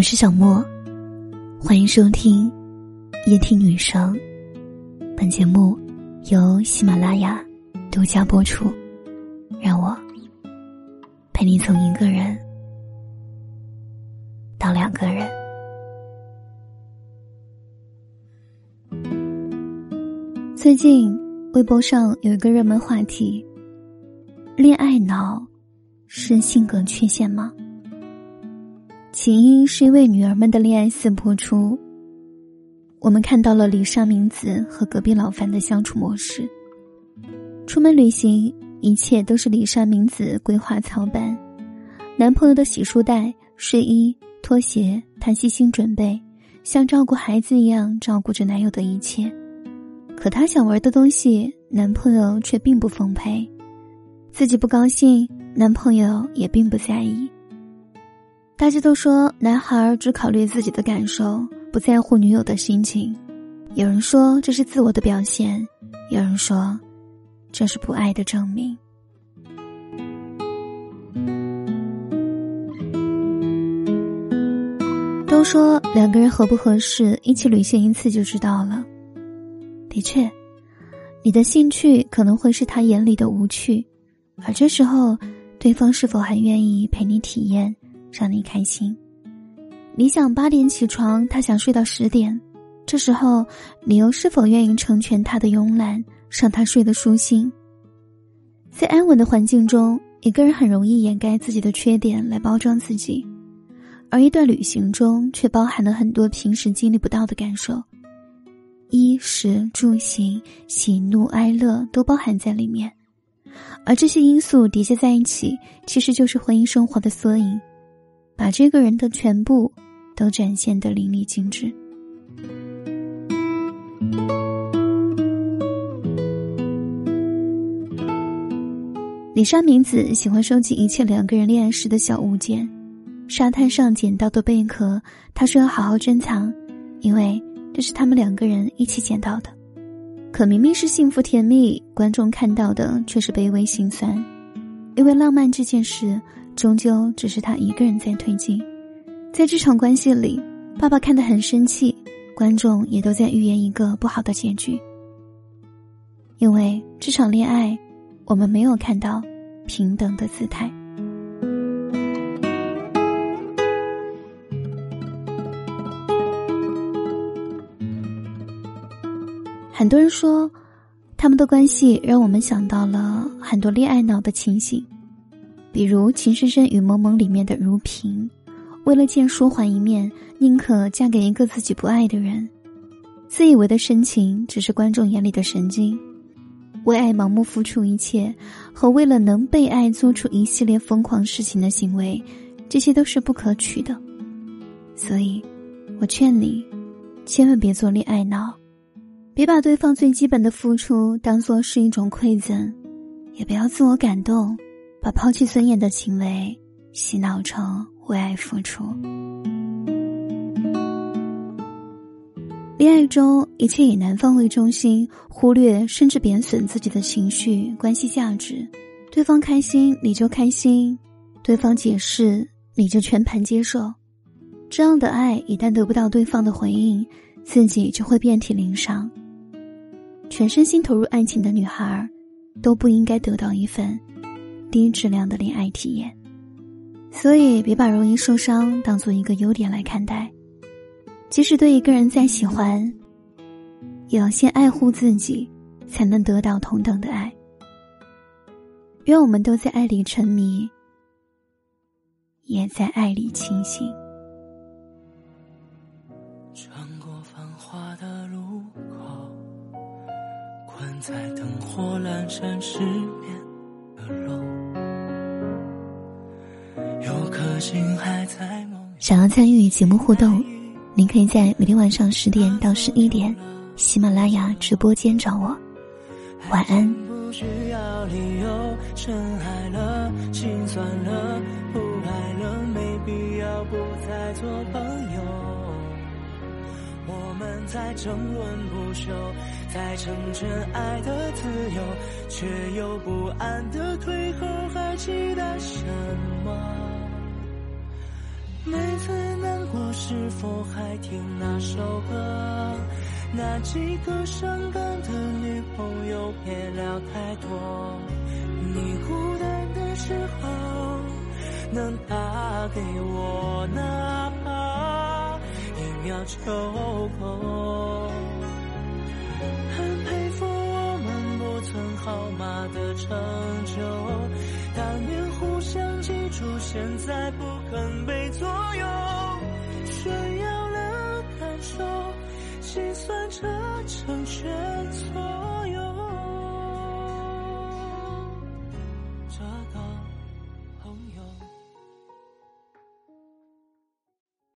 我是小莫，欢迎收听夜听女生。本节目由喜马拉雅独家播出。让我陪你从一个人到两个人。最近微博上有一个热门话题：恋爱脑是性格缺陷吗？起因是因为女儿们的恋爱四播出，我们看到了李莎明子和隔壁老樊的相处模式。出门旅行，一切都是李莎明子规划操办，男朋友的洗漱袋、睡衣、拖鞋，她细心准备，像照顾孩子一样照顾着男友的一切。可她想玩的东西，男朋友却并不奉陪，自己不高兴，男朋友也并不在意。大家都说男孩只考虑自己的感受，不在乎女友的心情。有人说这是自我的表现，有人说这是不爱的证明。都说两个人合不合适，一起旅行一次就知道了。的确，你的兴趣可能会是他眼里的无趣，而这时候，对方是否还愿意陪你体验？让你开心。你想八点起床，他想睡到十点，这时候你又是否愿意成全他的慵懒，让他睡得舒心？在安稳的环境中，一个人很容易掩盖自己的缺点来包装自己，而一段旅行中却包含了很多平时经历不到的感受，衣食住行、喜怒哀乐都包含在里面，而这些因素叠加在一起，其实就是婚姻生活的缩影。把这个人的全部都展现得淋漓尽致。李莎明子喜欢收集一切两个人恋爱时的小物件，沙滩上捡到的贝壳，她说要好好珍藏，因为这是他们两个人一起捡到的。可明明是幸福甜蜜，观众看到的却是卑微心酸，因为浪漫这件事。终究只是他一个人在推进，在这场关系里，爸爸看得很生气，观众也都在预言一个不好的结局。因为这场恋爱，我们没有看到平等的姿态。很多人说，他们的关系让我们想到了很多恋爱脑的情形。比如《情深深雨蒙蒙》里面的如萍，为了见舒缓一面，宁可嫁给一个自己不爱的人，自以为的深情只是观众眼里的神经，为爱盲目付出一切，和为了能被爱做出一系列疯狂事情的行为，这些都是不可取的。所以，我劝你，千万别做恋爱脑，别把对方最基本的付出当做是一种馈赠，也不要自我感动。把抛弃尊严的行为洗脑成为爱付出，恋爱中一切以男方为中心，忽略甚至贬损自己的情绪、关系价值。对方开心你就开心，对方解释你就全盘接受。这样的爱一旦得不到对方的回应，自己就会遍体鳞伤。全身心投入爱情的女孩，都不应该得到一份。低质量的恋爱体验，所以别把容易受伤当做一个优点来看待。即使对一个人再喜欢，也要先爱护自己，才能得到同等的爱。愿我们都在爱里沉迷，也在爱里清醒。穿过繁华的路口，困在灯火阑珊失眠想要参与节目互动，您可以在每天晚上十点到十一点，喜马拉雅直播间找我。晚安。不需要理由，深爱了，心酸了，不爱了，没必要不再做朋友。我们在争论不休，在成全爱的自由，却又不安的退后，还期待什么？每次难过。是否还听那首歌？那几个伤感的女朋友别聊太多。你孤单的时候能打给我，哪怕一秒就够。很佩服我们不曾号码的成就，当年互相记住，现在不肯被所有。炫耀了感受，心酸这成全错。